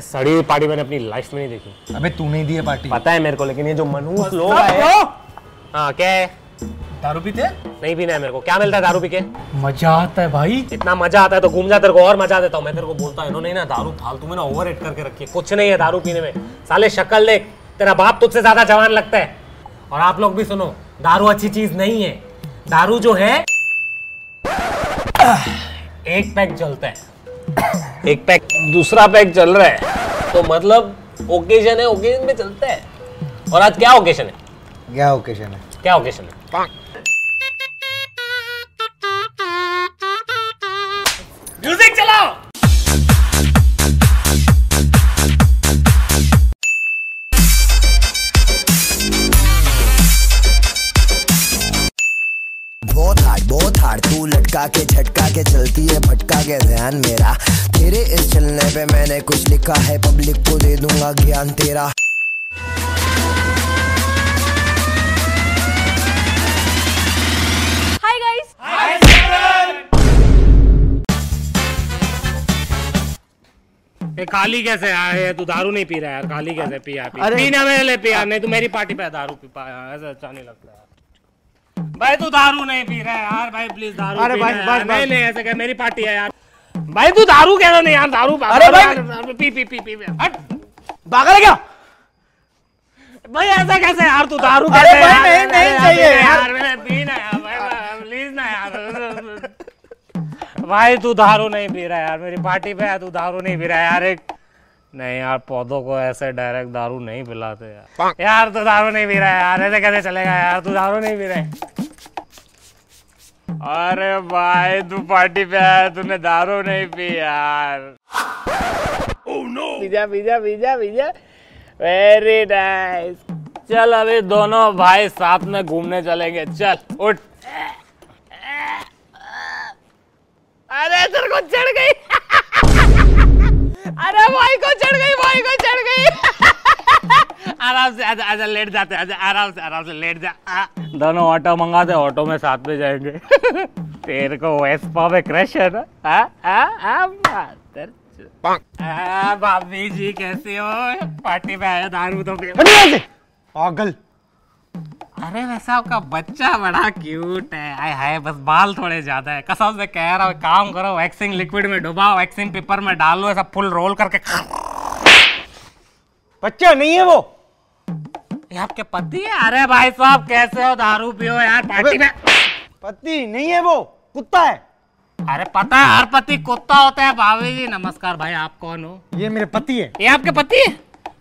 सड़ी हुई पार्टी मैंने अपनी लाइफ में नहीं देखी। अबे तू नहीं दी है पार्टी। पता है मेरे को लेकिन ये जो मनहूस लोग हैं हाँ क्या है? दारू पीते? नहीं पीना है मेरे को। क्या मिलता है दारू पी के? मज़ा आता है भाई। इतना मज़ा आता है तो घूम जा तेरे को और मज़ा देता हूँ मैं। तेरे को बोलता हूँ इन्होंने ना दारू फालतू में ना ओवर करके रखी है। कुछ नहीं है दारू पीने में। साले शक्ल देख। तेरा बाप तुझसे ज़्यादा जवान लगता है। और आप लोग भी सुनो दारू अच्छी चीज़ नहीं है। दारू जो है एक पैक चलता है। एक पैक दूसरा पैक चल रहा है। तो मतलब ओकेजन है ओकेजन में चलता है? और आज क्या ओकेजन है? क्या ओकेजन है? क्या ओकेजन है? म्यूज़िक चलाओ! तू लटका के झटका के चलती है भटका के ध्यान मेरा। तेरे इस चलने पे मैंने कुछ लिखा है पब्लिक को दे दूँगा ज्ञान तेरा। ये काली कैसे आया है? तू दारू नहीं पी रहा है यार काली कैसे पिया? पी पीने में ले पिया नहीं तू मेरी पार्टी पे दारू पी पाया ऐसा अच्छा नहीं लगता भाई तू दारू नहीं पी रहा है यार भाई प्लीज़ दारू अरे भाई, बस, नहीं नहीं ऐसे क्या मेरी पार्टी है यार। भाई तू दारू कह रहा नहीं यार दारू अरे भाई। पी पी पी पी। हट। पागल है क्या? भाई ऐसा कैसे यार तू दारू अरे कैसे भाई, नहीं, नहीं चाहिए। यार। मैंने पी ना यार भाई प्लीज़ ना यार। भाई तू दारू नहीं पी रहा यार मेरी पार्टी पे है तू दारू नहीं पी रहा यार एक। नहीं यार पौधों को ऐसे डायरेक्ट दारू नहीं पिलाते यार। यार तू दारू नहीं पी रहा है यार ऐसे कैसे चलेगा यार? तू दारू नहीं पी रहा है। अरे भाई तू पार्टी पे आया तूने दारू नहीं पी यार। Pizza pizza pizza pizza very nice चल अभी दोनों भाई साथ में घूमने चलेंगे। चल उठ। अरे तेरे को चढ़ गई। अरे भाई को चढ़ गई भाई को चढ़ गई। आराम से आजा आजा लेट जाते आजा आराम से आराम से लेट जा। दोनों ऑटो मंगाते ऑटो में साथ में जाएँगे। तेरे को वेस्पा में क्रश है ना? आ, आ, आ, भाभी जी कैसे हो? पार्टी में आया दारू तो पी पागल। अरे वैसा आपका बच्चा बड़ा क्यूट है। हाय हाय बस बाल थोड़े ज़्यादा है। कसम से कह रहा हूँ काम करो वैक्सिंग लिक्विड में डुबाओ वैक्सिंग पेपर में डालो ऐसा फुल रोल करके। बच्चा नहीं है वो। ये आपके पति है? अरे भाई साहब कैसे हो? दारू पियो यार पार्टी में। पति नहीं है वो कुत्ता है। अरे पता है हर पति कुत्ता होता है। भाभी जी नमस्कार भाई आप कौन हो? ये मेरे पति है। ये आपके पति है?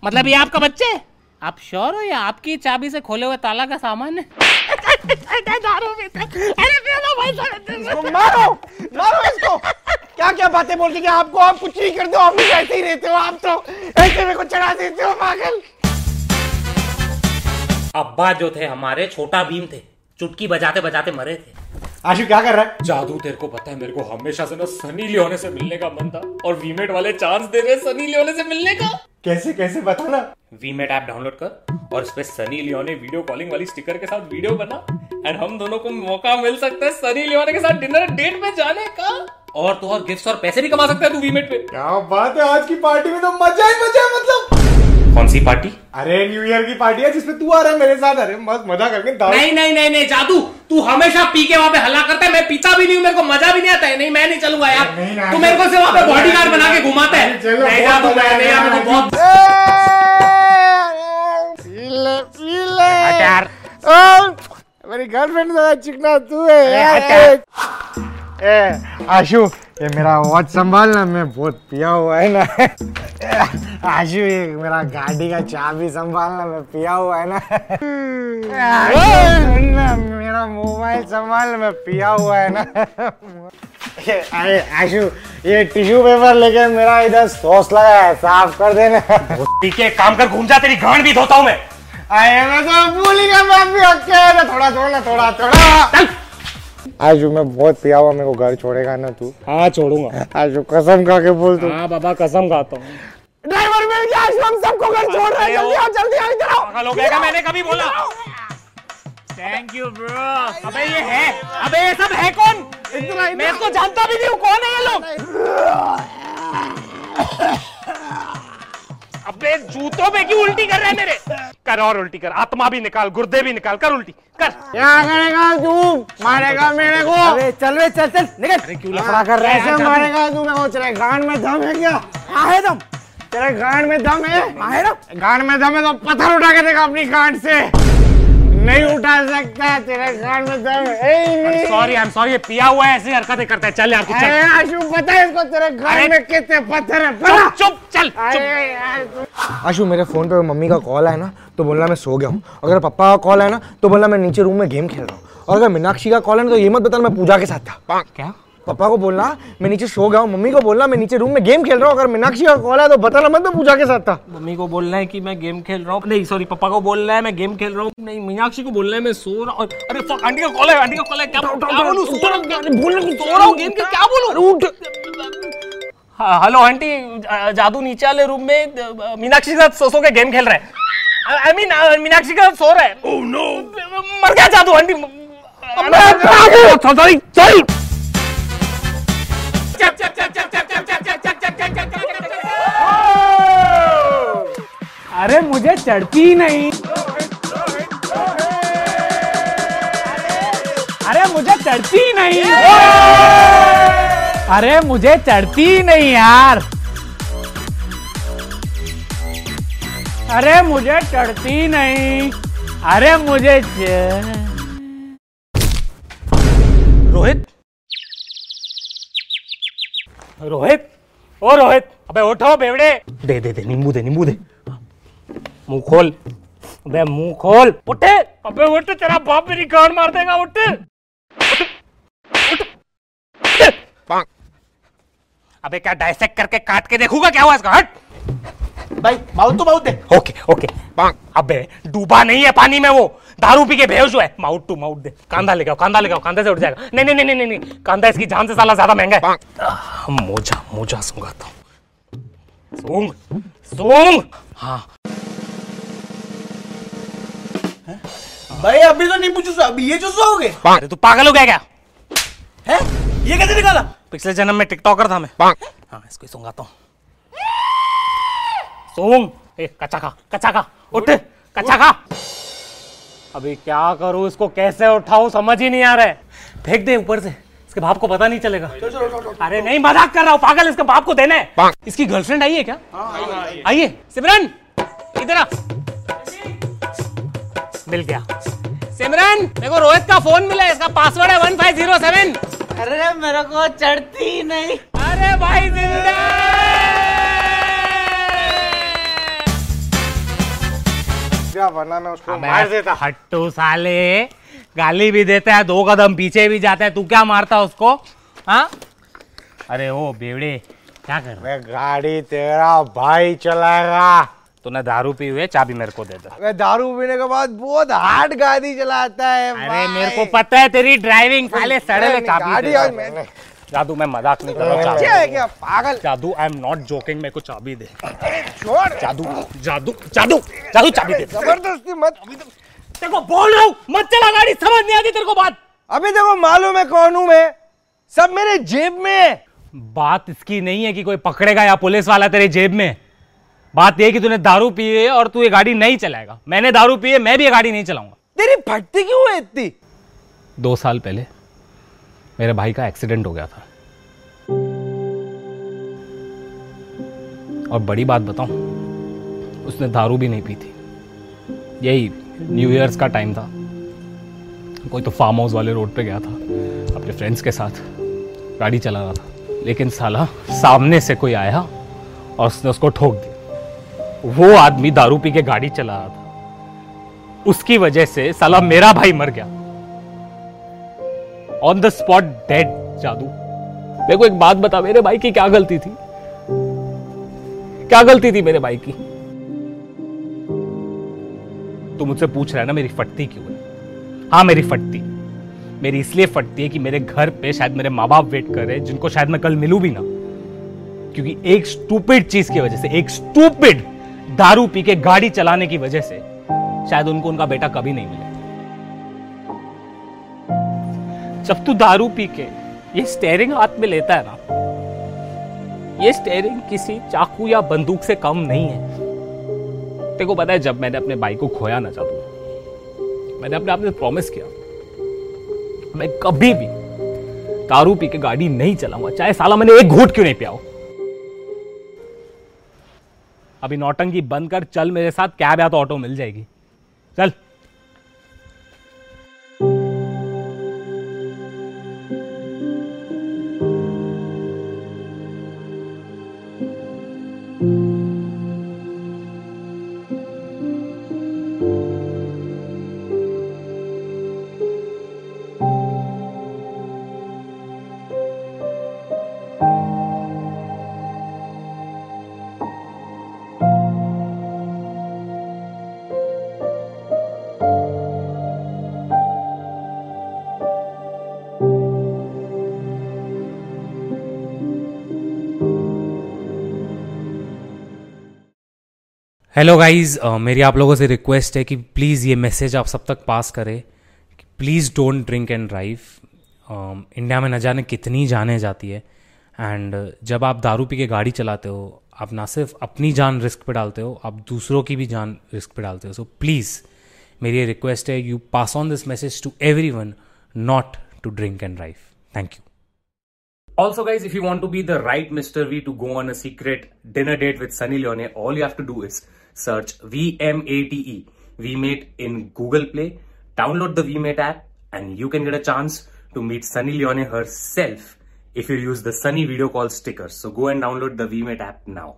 मतलब ये आपका बच्चे है? आप श्योर हो या आपकी चाबी से खोले हुए ताला का सामान है? अरे पियो ना भाई साहब। इसको मारो मारो इसको। क्या क्या बातें बोल के आपको आप कुछ नहीं करते हो आप भी ऐसे ही रहते हो आप तो ऐसे में को चढ़ा देते हो पागल। अब्बा जो थे हमारे छोटा भीम थे। चुटकी बजाते बजाते मरे थे। आशु क्या कर रहा है? जादू तेरे को पता है मेरे को हमेशा से ना सनी लियोने से मिलने का मन था और वीमेट वाले चांस दे रहे सनी लियोने से मिलने का। कैसे कैसे बता ना वीमेट ऐप डाउनलोड कर और पे सनी लियोने वीडियो कॉलिंग वाली स्टिकर के साथ वीडियो बना। एंड हम दोनों को मौका मिल सकता है सनी लियोने के साथ डिनर डेट पे जाने का। और तो और गिफ्ट्स और पैसे भी कमा सकता है तू वीमेट पे। क्या बात है आज की पार्टी में तो मज़ा ही मज़ा है मतलब। कौन सी पार्टी अरे न्यू ईयर की पार्टी है जिसमें तू आ रहा है मेरे साथ। अरे मस्त मज़ा करके दारू। नहीं नहीं नहीं नहीं जादू तू हमेशा पी के वहाँ पे हल्ला करता है। मैं पीता भी नहीं हूँ मेरे को मज़ा भी नहीं आता है। नहीं मैं नहीं चलूँगा यार। नहीं, नहीं, तू मेरे को वहाँ पे बॉडी गार्ड बना के घुमाता है। नहीं बहुत जादू मज़ा मैं नहीं आएगा, मेरे को बहुत पीले पीले। हट यार। मेरी गर्लफ्रेंड ज़्यादा चिकना तू है यार। ए आशु ये मेरा वॉच संभालना मैं बहुत पिया हुआ है ना। आशु ये मेरा गाड़ी का चाबी संभालना मैं पिया हुआ है ना। मेरा मोबाइल संभालना मैं पिया हुआ है ना। अरे आशु ये टिश्यू पेपर लेके मेरा इधर सॉस लगा है साफ़ कर देना। ठीक है काम कर घूम जा तेरी गांड भी धोता हूँ मैं। अरे मैं तो भूल ही गया मैं भी थोड़ा थोड़ा थोड़ा थोड़ा। आशु मैं बहुत पिया हुआ मेरे को घर छोड़ेगा ना तू? हाँ छोड़ूँगा। आशु कसम खा के बोल तू। हाँ बाबा कसम खाता हूँ। ड्राइवर सबको घर छोड़ रहे हैं जल्दी आओ जल्दी आओ इधर आओ। मैंने कभी बोला? थैंक यू ब्रो अबे ये है। अबे ये सब है कौन? मैं इसको जानता भी नहीं हूँ कौन है ये लोग। अबे जूतों पे क्यों उल्टी कर रहे है मेरे? कर और उल्टी कर। आत्मा भी निकाल गुर्दे भी निकाल कर उल्टी कर। क्या करेगा तू? मारेगा मेरे को। अरे चल रे चल चल निकल। अरे क्यों लफड़ा कर रहा है? मारेगा तू मेरे को? तेरे गांड में दम है क्या? कहाँ है तुम तेरे गांड में दम है? कहाँ है ना गांड में दम है तो पत्थर उठा के देगा अपनी गांड से। नहीं उठा सकता तेरे कान में दम है ही नहीं। सॉरी आई एम सॉरी ये पिया हुआ है ऐसी हरकतें करता है। चल यार तू चल। अरे आशु पता है इसको तेरे कान में कितने पत्थर है? चुप चुप चल आशु मेरे फ़ोन पे मम्मी का कॉल है ना तो बोलना मैं सो गया हूँ। अगर पापा का कॉल है ना तो बोलना मैं नीचे रूम में गेम खेल रहा हूँ। और अगर मीनाक्षी का कॉल है ना तो ये मत बता मैं पूजा के साथ था। क्या? पापा को बोलना मैं नीचे सो गया हूँ मम्मी को बोलना मैं नीचे रूम में गेम खेल रहा हूँ अगर मीनाक्षी का कॉल है तो बताना मत मैं पूजा के साथ था। मम्मी को बोलना है कि मैं गेम खेल रहा हूँ। नहीं सॉरी पापा को बोलना है मैं गेम खेल रहा हूँ। नहीं मीनाक्षी को बोलना है मैं सो रहा हूँ। अरे आंटी का कॉल है आंटी का कॉल है क्या बोलूँ? सो रहा हूँ रहा हूँ गेम खेल क्या बोलूँ? हाँ, हेलो आंटी जादू नीचे वाले रूम में मीनाक्षी के साथ सो सो के गेम खेल रहे है। आई मीन मीनाक्षी का सो रहा है। ओह नो मर गया जादू आंटी। सॉरी सॉरी मुझे चढ़ती नहीं। अरे, मुझे चढ़ती नहीं। अरे, मुझे चढ़ती नहीं यार। अरे, मुझे चढ़ती नहीं। अरे, मुझे रोहित। रोहित। ओ, रोहित। अबे, उठो, बेवड़े। दे दे दे, नींबू दे नींबू दे। मुँह खोल। अबे मुँह खोल। उठे। अबे उठ तेरा बाप मेरी गांड मार देगा उठ। अबे क्या डाइसेक्ट करके काट के देखूँगा क्या हुआ इसका? हट। भाई माउथ तो माउथ दे। Okay okay. अबे डूबा नहीं है पानी में वो। दारू पी के बेहोश हुआ है। माउट टू माउट दे। कांधा आओ कांधा आओ कांधे से उठ जाएगा। नहीं नहीं नहीं नहीं नहीं। कांधा इसकी जान से साला ज़्यादा महँगा है। आह, मोजा मोजा सूंघाता हूँ। सूंघ सूंघ हाँ। भाई अभी तो नींबू चूसा अभी ये चूसोगे अरे तू पागल हो गया क्या? है? ये कैसे निकाला? पिछले जन्म में टिकटॉकर था मैं। हाँ इसको ही सूंघाता हूँ। सूंघ ए कच्चा खा कच्चा खा। उठ कच्चा खा। अभी क्या करूँ इसको कैसे उठाऊं समझ ही नहीं आ रहा है। फेंक दे ऊपर से। इसके बाप को पता नहीं चलेगा। अरे नहीं मज़ाक कर रहा हूँ पागल इसके बाप को देना है। इसकी गर्लफ्रेंड आई है क्या? आइए सिमरन इधर आ। मिल गया। सिमरन मेरे को रोहित का फ़ोन मिला है इसका पासवर्ड है वन फाइव ज़ीरो सेवन अरे मेरे को चढ़ती ही नहीं। अरे भाई ज़िंदा क्या वरना मैं उसको? मार देता। हट्टू साले गाली भी देता है दो कदम पीछे भी जाता है तू क्या मारता उसको? हाँ? अरे ओ बेवड़े क्या कर रहा है? गाड़ी तेरा भाई चलाएगा। तूने दारू पी हुई है चाबी मेरे को दे दे। मैं दारू पीने के बाद बहुत हार्ड गाड़ी चलाता है अरे मेरे को पता है तेरी ड्राइविंग साले सड़े ले चाबी दे आज दे। मैंने जादू मैं मज़ाक नहीं कर रहा हूँ क्या है क्या? पागल। जादू आई एम नॉट जोकिंग मेरे को चाबी दे। छोड़। जादू जादू जादू जादू चाबी दे। ज़बरदस्ती मत तेरे को बोल रहा हूँ मत चला गाड़ी समझ नहीं आती तेरे को बात। अभी देखो मालूम है कौन हूँ मैं। सब मेरे जेब में है। बात इसकी नहीं है कि कोई पकड़ेगा या पुलिस वाला तेरे जेब में। बात यह कि तूने दारू पी है और तू ये गाड़ी नहीं चलाएगा। मैंने दारू पी है मैं भी ये गाड़ी नहीं चलाऊँगा। तेरी फटती क्यों है इतनी? दो साल पहले मेरे भाई का एक्सीडेंट हो गया था। और बड़ी बात बताऊँ उसने दारू भी नहीं पी थी। यही न्यू ईयर्स का टाइम था। कोई तो फार्म हाउस वाले रोड पे गया था अपने फ्रेंड्स के साथ गाड़ी चला रहा था। लेकिन साला सामने से कोई आया और उसने उसको ठोक दिया। वो आदमी दारू पी के गाड़ी चला रहा था। उसकी वजह से साला मेरा भाई मर गया। ऑन द स्पॉट डेड जादू। मेरे को एक बात बता मेरे भाई की क्या गलती थी? क्या गलती थी मेरे भाई की? तू मुझसे पूछ रहा है ना, मेरी फटती क्यों है? हाँ मेरी फटती। मेरी इसलिए फटती है कि मेरे घर पे शायद मेरे माँ बाप वेट कर रहे हैं, जिनको शायद मैं कल मिलू भी ना। क्योंकि एक स्टूपिड चीज़ की वजह से, एक स्टूपिड दारू पी के गाड़ी चलाने की वजह से शायद उनको उनका बेटा कभी नहीं मिले। जब तू दारू पी के ये स्टेयरिंग हाथ में लेता है ना, ये स्टेयरिंग किसी चाकू या बंदूक से कम नहीं है। तेरे को पता है, जब मैंने अपने भाई को खोया ना चाहू मैंने अपने आप से प्रॉमिस किया, मैं कभी भी दारू पी के गाड़ी नहीं चलाऊँगा, चाहे साला मैंने एक घूट क्यों नहीं पिया हो अभी नौटंकी बंद कर चल मेरे साथ कैब या तो ऑटो मिल जाएगी। चल। हेलो गाइस मेरी आप लोगों से रिक्वेस्ट है कि प्लीज़ ये मैसेज आप सब तक पास करें। Please don't drink and drive India में न जाने कितनी जाने जाती है। एंड जब आप दारू पी के गाड़ी चलाते हो, आप ना सिर्फ़ अपनी जान रिस्क पे डालते हो, आप दूसरों की भी जान रिस्क पे डालते हो। सो प्लीज़ मेरी ये रिक्वेस्ट है you pass on this message to everyone not to drink and drive thank you Also, guys, if you want to be the right Mr. V to go on a secret dinner date with Sunny Leone, all you have to do is search VMATE, VMate in Google Play, download the VMate app, and you can get a chance to meet Sunny Leone herself if you use the Sunny video call sticker. So go and download the VMate app now.